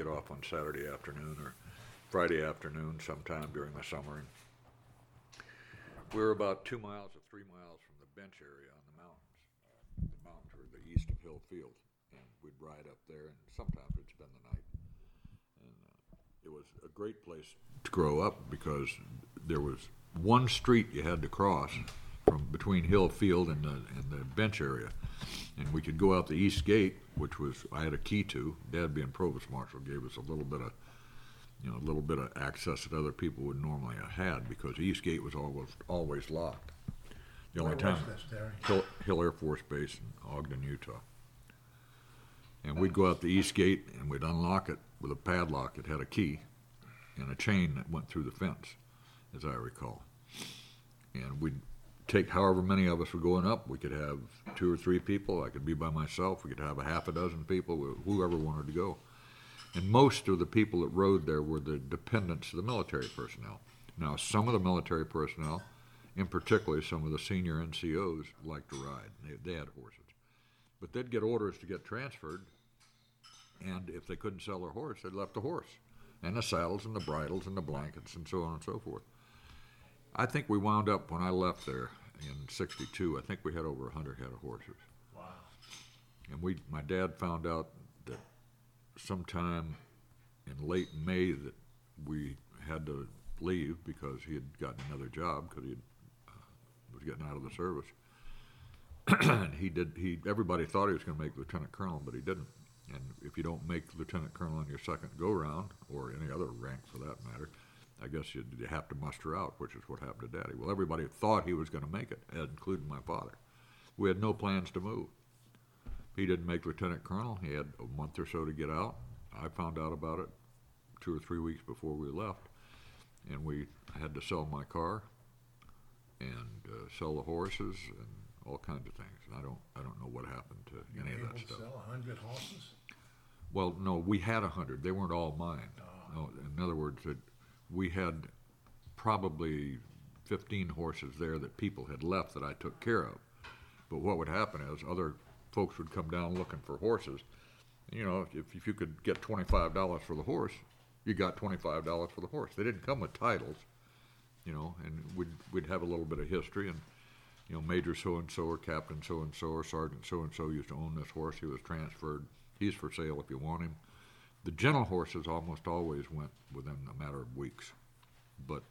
get off on Saturday afternoon or Friday afternoon sometime during the summer. And we were about two miles or three miles from the bench area on the mountains. The mountains were the east of Hill Field, and we'd ride up there, and sometimes we'd spend the night. And uh, it was a great place to grow up because there was one street you had to cross from between Hill Field and the and the bench area, and we could go out the east gate, which was I had a key to. Dad, being provost marshal, gave us a little bit of you know, a little bit of access that other people would normally have had because the East Gate was almost always locked. The only Where time was this, Terry? Hill, Hill Air Force Base in Ogden, Utah. And we'd go out the East Gate and we'd unlock it with a padlock. It had a key and a chain that went through the fence, as I recall. And we'd take however many of us were going up. We could have two or three people. I could be by myself. We could have a half a dozen people, whoever wanted to go. And most of the people that rode there were the dependents of the military personnel. Now, some of the military personnel, in particular some of the senior NCOs, liked to ride. They, they had horses. But they'd get orders to get transferred, and if they couldn't sell their horse, they'd left the horse, and the saddles, and the bridles, and the blankets, and so on and so forth. I think we wound up, when I left there in 62, I think we had over 100 head of horses. Wow. And we, my dad found out that sometime in late May that we had to leave because he had gotten another job because he had, uh, was getting out of the service. and he did. He everybody thought he was going to make lieutenant colonel, but he didn't. And if you don't make lieutenant colonel on your second go round, or any other rank for that matter, I guess you, have to muster out, which is what happened to Daddy. Well, everybody thought he was going to make it, including my father. We had no plans to move. He didn't make lieutenant colonel. He had a month or so to get out. I found out about it two or three weeks before we left, and we had to sell my car and uh, sell the horses and all kinds of things. And I don't, I don't know what happened to You any of that to stuff. sell hundred horses? Well, no, we had a hundred. They weren't all mine. No, in other words, that we had probably fifteen horses there that people had left that I took care of. But what would happen is other folks would come down looking for horses. You know, if, if you could get twenty-five dollars for the horse, you got twenty-five dollars for the horse. They didn't come with titles, you know, and we'd, we'd have a little bit of history and, you know, Major so-and-so or Captain so-and-so or Sergeant so-and-so used to own this horse. He was transferred. He's for sale if you want him. The gentle horses almost always went within a matter of weeks. But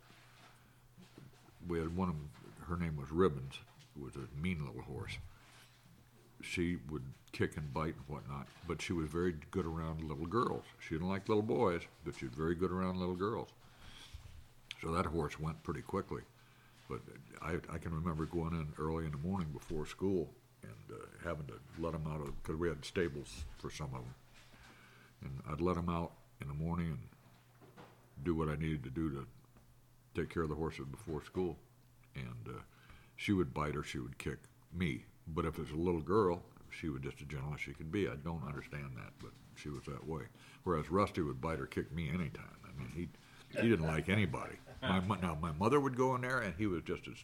we had one of them, her name was Ribbons, who was a mean little horse. She would kick and bite and whatnot, but she was very good around little girls. She didn't like little boys, but she was very good around little girls. So that horse went pretty quickly. But I, I can remember going in early in the morning before school and uh, having to let them out of, because we had stables for some of them. And I'd let them out in the morning and do what I needed to do to take care of the horses before school. And uh, she would bite or she would kick me. But if it was a little girl, she was just as gentle as she could be. I don't understand that, but she was that way. Whereas Rusty would bite or kick me anytime. I mean, he he didn't like anybody. My, now my mother would go in there, and he was just as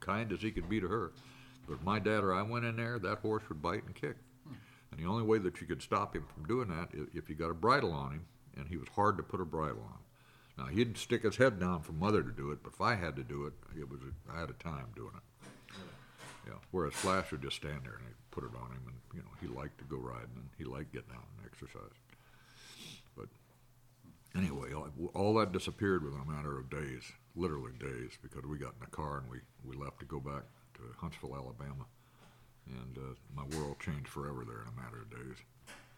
kind as he could be to her. But my dad or I went in there, that horse would bite and kick. And the only way that you could stop him from doing that is if you got a bridle on him, and he was hard to put a bridle on. Now he'd stick his head down for mother to do it, but if I had to do it, it was I had a time doing it. Yeah. Whereas Flash would just stand there and they'd put it on him, and you know he liked to go riding and he liked getting out and exercise. But anyway, all, all that disappeared within a matter of days, literally days, because we got in the car and we we left to go back to Huntsville, Alabama, and uh, my world changed forever there in a matter of days.